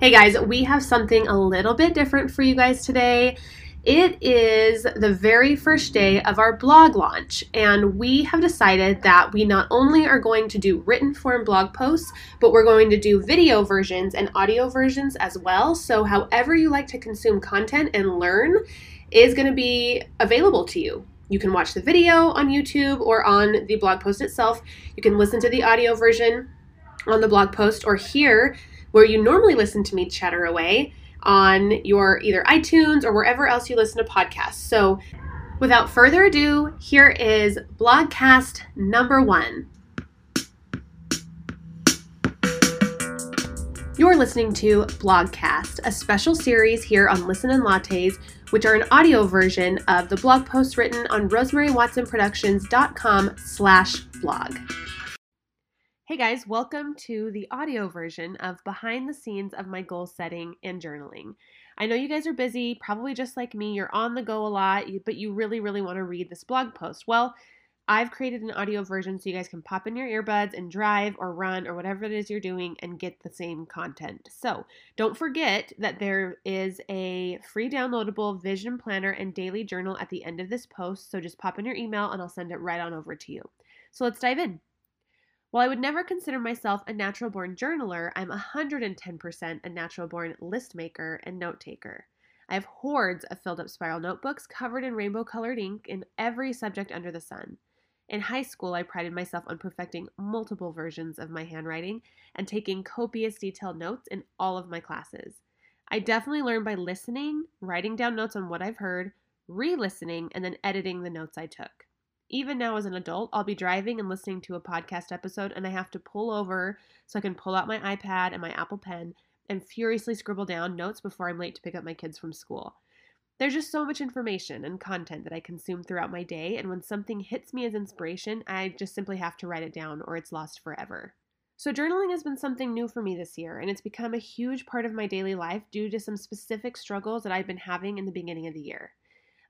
Hey guys, we have something a little bit different for you guys today. It is the very first day of our blog launch, and we have decided that we not only are going to do written form blog posts, but we're going to do video versions and audio versions as well. So, however you like to consume content and learn is going to be available to you. You can watch the video on YouTube or on the blog post itself. You can listen to the audio version on the blog post or hear where you normally listen to me chatter away on your either iTunes or wherever else you listen to podcasts. So, without further ado, here is blogcast number one. You're listening to Blogcast, a special series here on Listen and Lattes, which are an audio version of the blog post written on rosemarywatsonproductions.com slash blog. Hey guys, welcome to the audio version of behind the scenes of my goal setting and journaling. I know you guys are busy, probably just like me, you're on the go a lot, but you really, really want to read this blog post. Well, I've created an audio version so you guys can pop in your earbuds and drive or run or whatever it is you're doing and get the same content. So don't forget that there is a free downloadable vision planner and daily journal at the end of this post. So just pop in your email and I'll send it right on over to you. So let's dive in. While I would never consider myself a natural born journaler, I'm 110% a natural born list maker and note taker. I have hordes of filled up spiral notebooks covered in rainbow colored ink in every subject under the sun. In high school, I prided myself on perfecting multiple versions of my handwriting and taking copious detailed notes in all of my classes. I definitely learned by listening, writing down notes on what I've heard, re listening, and then editing the notes I took even now as an adult, I'll be driving and listening to a podcast episode, and I have to pull over so I can pull out my iPad and my Apple Pen and furiously scribble down notes before I'm late to pick up my kids from school. There's just so much information and content that I consume throughout my day, and when something hits me as inspiration, I just simply have to write it down or it's lost forever. So, journaling has been something new for me this year, and it's become a huge part of my daily life due to some specific struggles that I've been having in the beginning of the year.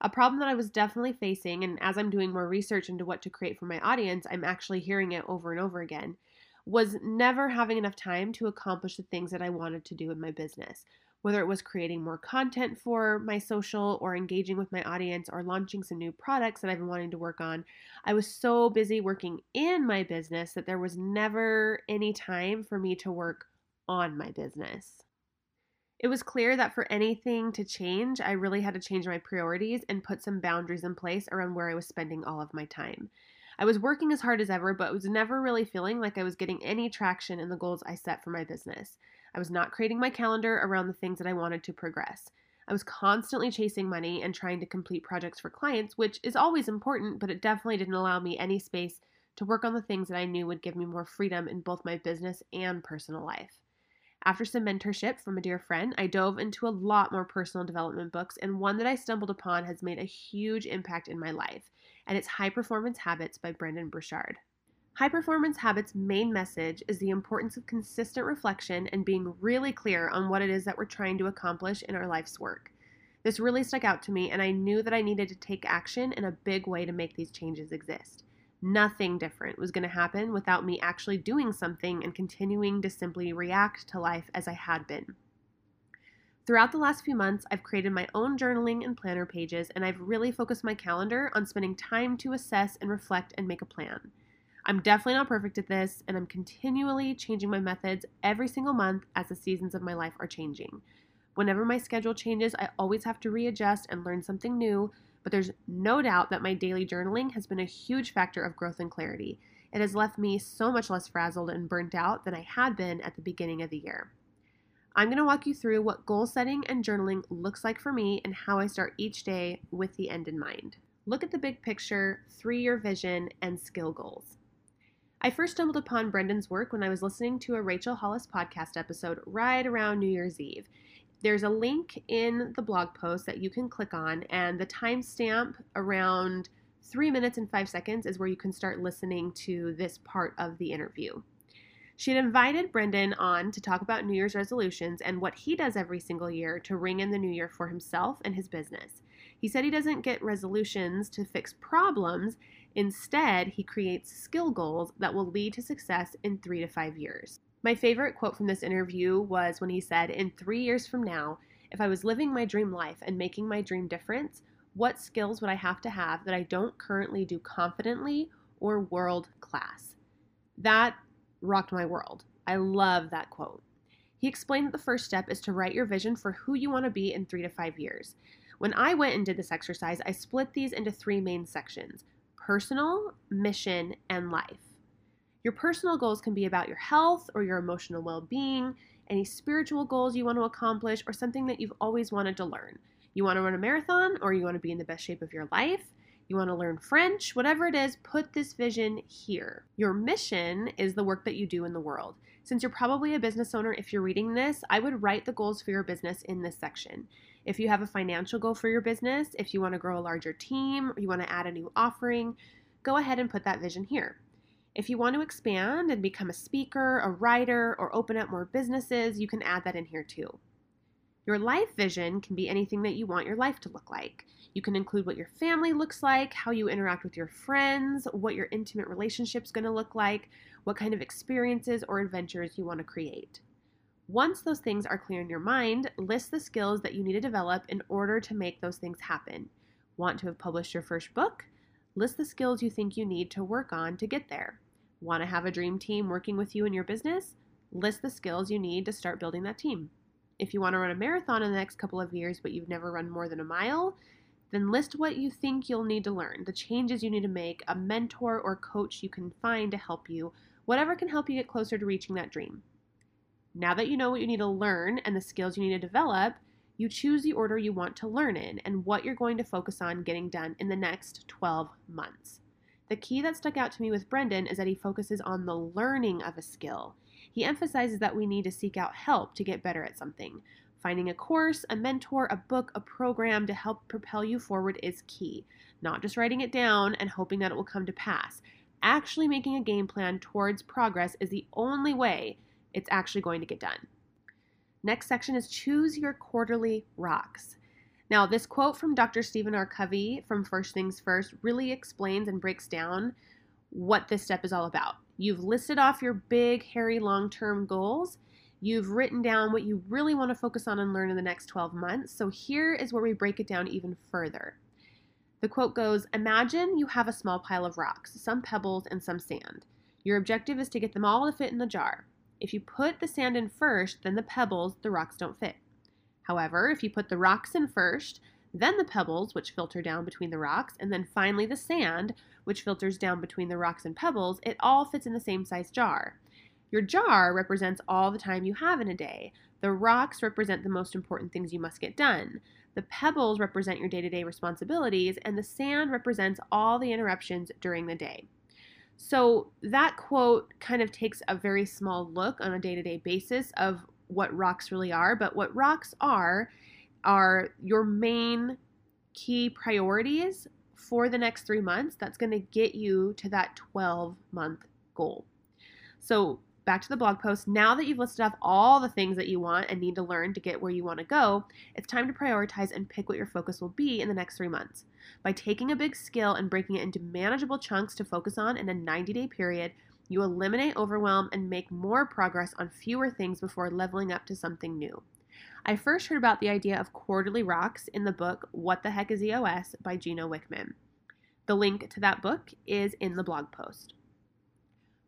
A problem that I was definitely facing, and as I'm doing more research into what to create for my audience, I'm actually hearing it over and over again, was never having enough time to accomplish the things that I wanted to do in my business. Whether it was creating more content for my social or engaging with my audience or launching some new products that I've been wanting to work on, I was so busy working in my business that there was never any time for me to work on my business. It was clear that for anything to change, I really had to change my priorities and put some boundaries in place around where I was spending all of my time. I was working as hard as ever, but was never really feeling like I was getting any traction in the goals I set for my business. I was not creating my calendar around the things that I wanted to progress. I was constantly chasing money and trying to complete projects for clients, which is always important, but it definitely didn't allow me any space to work on the things that I knew would give me more freedom in both my business and personal life. After some mentorship from a dear friend, I dove into a lot more personal development books, and one that I stumbled upon has made a huge impact in my life, and it's High Performance Habits by Brendon Burchard. High Performance Habits' main message is the importance of consistent reflection and being really clear on what it is that we're trying to accomplish in our life's work. This really stuck out to me, and I knew that I needed to take action in a big way to make these changes exist. Nothing different was going to happen without me actually doing something and continuing to simply react to life as I had been. Throughout the last few months, I've created my own journaling and planner pages, and I've really focused my calendar on spending time to assess and reflect and make a plan. I'm definitely not perfect at this, and I'm continually changing my methods every single month as the seasons of my life are changing. Whenever my schedule changes, I always have to readjust and learn something new, but there's no doubt that my daily journaling has been a huge factor of growth and clarity. It has left me so much less frazzled and burnt out than I had been at the beginning of the year. I'm going to walk you through what goal setting and journaling looks like for me and how I start each day with the end in mind. Look at the big picture, three year vision, and skill goals. I first stumbled upon Brendon's work when I was listening to a Rachel Hollis podcast episode right around New Year's Eve. There's a link in the blog post that you can click on, and the timestamp around three minutes and five seconds is where you can start listening to this part of the interview. She had invited Brendon on to talk about New Year's resolutions and what he does every single year to ring in the new year for himself and his business. He said he doesn't get resolutions to fix problems, instead, he creates skill goals that will lead to success in three to five years. My favorite quote from this interview was when he said, In three years from now, if I was living my dream life and making my dream difference, what skills would I have to have that I don't currently do confidently or world class? That rocked my world. I love that quote. He explained that the first step is to write your vision for who you want to be in three to five years. When I went and did this exercise, I split these into three main sections personal, mission, and life. Your personal goals can be about your health or your emotional well being, any spiritual goals you want to accomplish, or something that you've always wanted to learn. You want to run a marathon, or you want to be in the best shape of your life, you want to learn French, whatever it is, put this vision here. Your mission is the work that you do in the world. Since you're probably a business owner, if you're reading this, I would write the goals for your business in this section. If you have a financial goal for your business, if you want to grow a larger team, or you want to add a new offering, go ahead and put that vision here. If you want to expand and become a speaker, a writer, or open up more businesses, you can add that in here too. Your life vision can be anything that you want your life to look like. You can include what your family looks like, how you interact with your friends, what your intimate relationship's going to look like, what kind of experiences or adventures you want to create. Once those things are clear in your mind, list the skills that you need to develop in order to make those things happen. Want to have published your first book? List the skills you think you need to work on to get there. Want to have a dream team working with you in your business? List the skills you need to start building that team. If you want to run a marathon in the next couple of years, but you've never run more than a mile, then list what you think you'll need to learn, the changes you need to make, a mentor or coach you can find to help you, whatever can help you get closer to reaching that dream. Now that you know what you need to learn and the skills you need to develop, you choose the order you want to learn in and what you're going to focus on getting done in the next 12 months. The key that stuck out to me with Brendon is that he focuses on the learning of a skill. He emphasizes that we need to seek out help to get better at something. Finding a course, a mentor, a book, a program to help propel you forward is key. Not just writing it down and hoping that it will come to pass. Actually making a game plan towards progress is the only way it's actually going to get done. Next section is choose your quarterly rocks. Now, this quote from Dr. Stephen R. Covey from First Things First really explains and breaks down what this step is all about. You've listed off your big, hairy, long term goals. You've written down what you really want to focus on and learn in the next 12 months. So here is where we break it down even further. The quote goes Imagine you have a small pile of rocks, some pebbles, and some sand. Your objective is to get them all to fit in the jar. If you put the sand in first, then the pebbles, the rocks don't fit. However, if you put the rocks in first, then the pebbles, which filter down between the rocks, and then finally the sand, which filters down between the rocks and pebbles, it all fits in the same size jar. Your jar represents all the time you have in a day. The rocks represent the most important things you must get done. The pebbles represent your day to day responsibilities, and the sand represents all the interruptions during the day. So, that quote kind of takes a very small look on a day to day basis of what rocks really are, but what rocks are are your main key priorities for the next three months that's going to get you to that 12 month goal. So, back to the blog post. Now that you've listed off all the things that you want and need to learn to get where you want to go, it's time to prioritize and pick what your focus will be in the next three months. By taking a big skill and breaking it into manageable chunks to focus on in a 90 day period, you eliminate overwhelm and make more progress on fewer things before leveling up to something new. I first heard about the idea of quarterly rocks in the book What the Heck is EOS by Gino Wickman. The link to that book is in the blog post.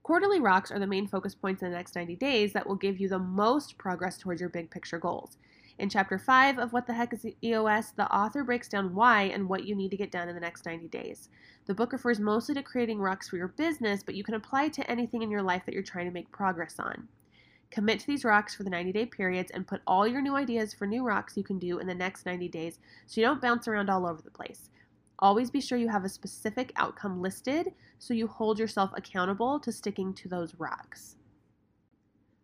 Quarterly rocks are the main focus points in the next 90 days that will give you the most progress towards your big picture goals. In chapter 5 of What the Heck is EOS, the author breaks down why and what you need to get done in the next 90 days. The book refers mostly to creating rocks for your business, but you can apply it to anything in your life that you're trying to make progress on. Commit to these rocks for the 90 day periods and put all your new ideas for new rocks you can do in the next 90 days so you don't bounce around all over the place. Always be sure you have a specific outcome listed so you hold yourself accountable to sticking to those rocks.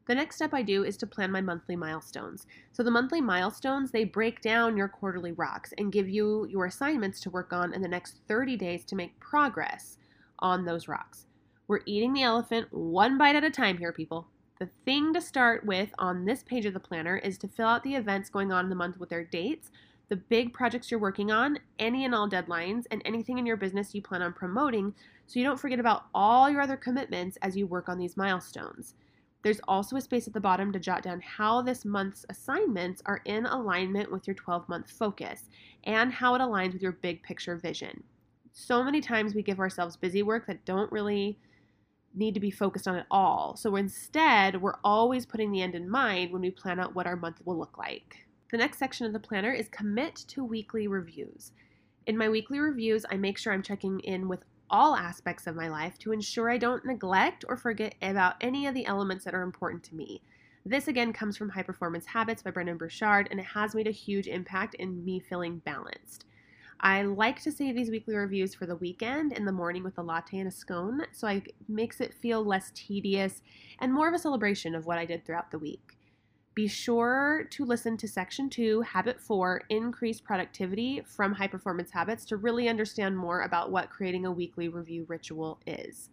The next step I do is to plan my monthly milestones. So the monthly milestones, they break down your quarterly rocks and give you your assignments to work on in the next 30 days to make progress on those rocks. We're eating the elephant one bite at a time here, people. The thing to start with on this page of the planner is to fill out the events going on in the month with their dates, the big projects you're working on, any and all deadlines, and anything in your business you plan on promoting so you don't forget about all your other commitments as you work on these milestones. There's also a space at the bottom to jot down how this month's assignments are in alignment with your 12 month focus and how it aligns with your big picture vision. So many times we give ourselves busy work that don't really need to be focused on at all. So instead, we're always putting the end in mind when we plan out what our month will look like. The next section of the planner is commit to weekly reviews. In my weekly reviews, I make sure I'm checking in with all aspects of my life to ensure I don't neglect or forget about any of the elements that are important to me. This again comes from High Performance Habits by Brendon Burchard, and it has made a huge impact in me feeling balanced. I like to save these weekly reviews for the weekend in the morning with a latte and a scone, so it makes it feel less tedious and more of a celebration of what I did throughout the week. Be sure to listen to section two, habit four, increase productivity from high performance habits to really understand more about what creating a weekly review ritual is.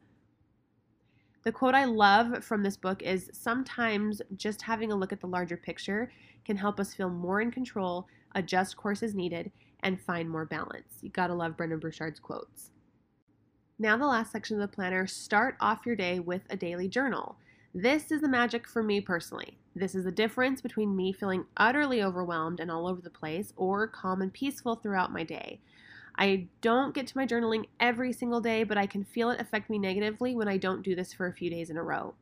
The quote I love from this book is sometimes just having a look at the larger picture can help us feel more in control, adjust course as needed, and find more balance. You gotta love Brendon Burchard's quotes. Now, the last section of the planner start off your day with a daily journal. This is the magic for me personally. This is the difference between me feeling utterly overwhelmed and all over the place or calm and peaceful throughout my day. I don't get to my journaling every single day, but I can feel it affect me negatively when I don't do this for a few days in a row.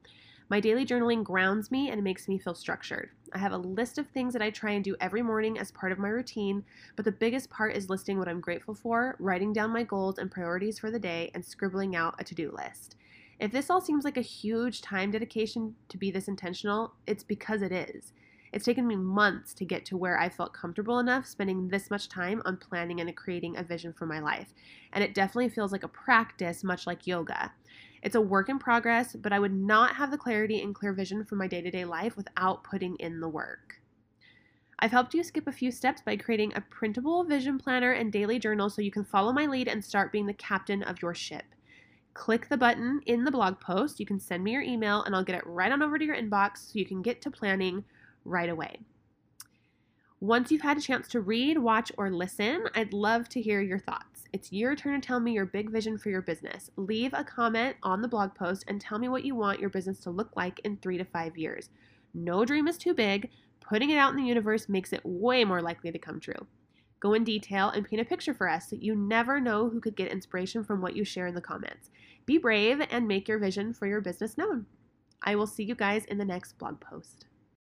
My daily journaling grounds me and makes me feel structured. I have a list of things that I try and do every morning as part of my routine, but the biggest part is listing what I'm grateful for, writing down my goals and priorities for the day, and scribbling out a to do list. If this all seems like a huge time dedication to be this intentional, it's because it is. It's taken me months to get to where I felt comfortable enough spending this much time on planning and creating a vision for my life. And it definitely feels like a practice, much like yoga. It's a work in progress, but I would not have the clarity and clear vision for my day to day life without putting in the work. I've helped you skip a few steps by creating a printable vision planner and daily journal so you can follow my lead and start being the captain of your ship click the button in the blog post. You can send me your email and I'll get it right on over to your inbox so you can get to planning right away. Once you've had a chance to read, watch, or listen, I'd love to hear your thoughts. It's your turn to tell me your big vision for your business. Leave a comment on the blog post and tell me what you want your business to look like in three to five years. No dream is too big. Putting it out in the universe makes it way more likely to come true. Go in detail and paint a picture for us so you never know who could get inspiration from what you share in the comments. Be brave and make your vision for your business known. I will see you guys in the next blog post.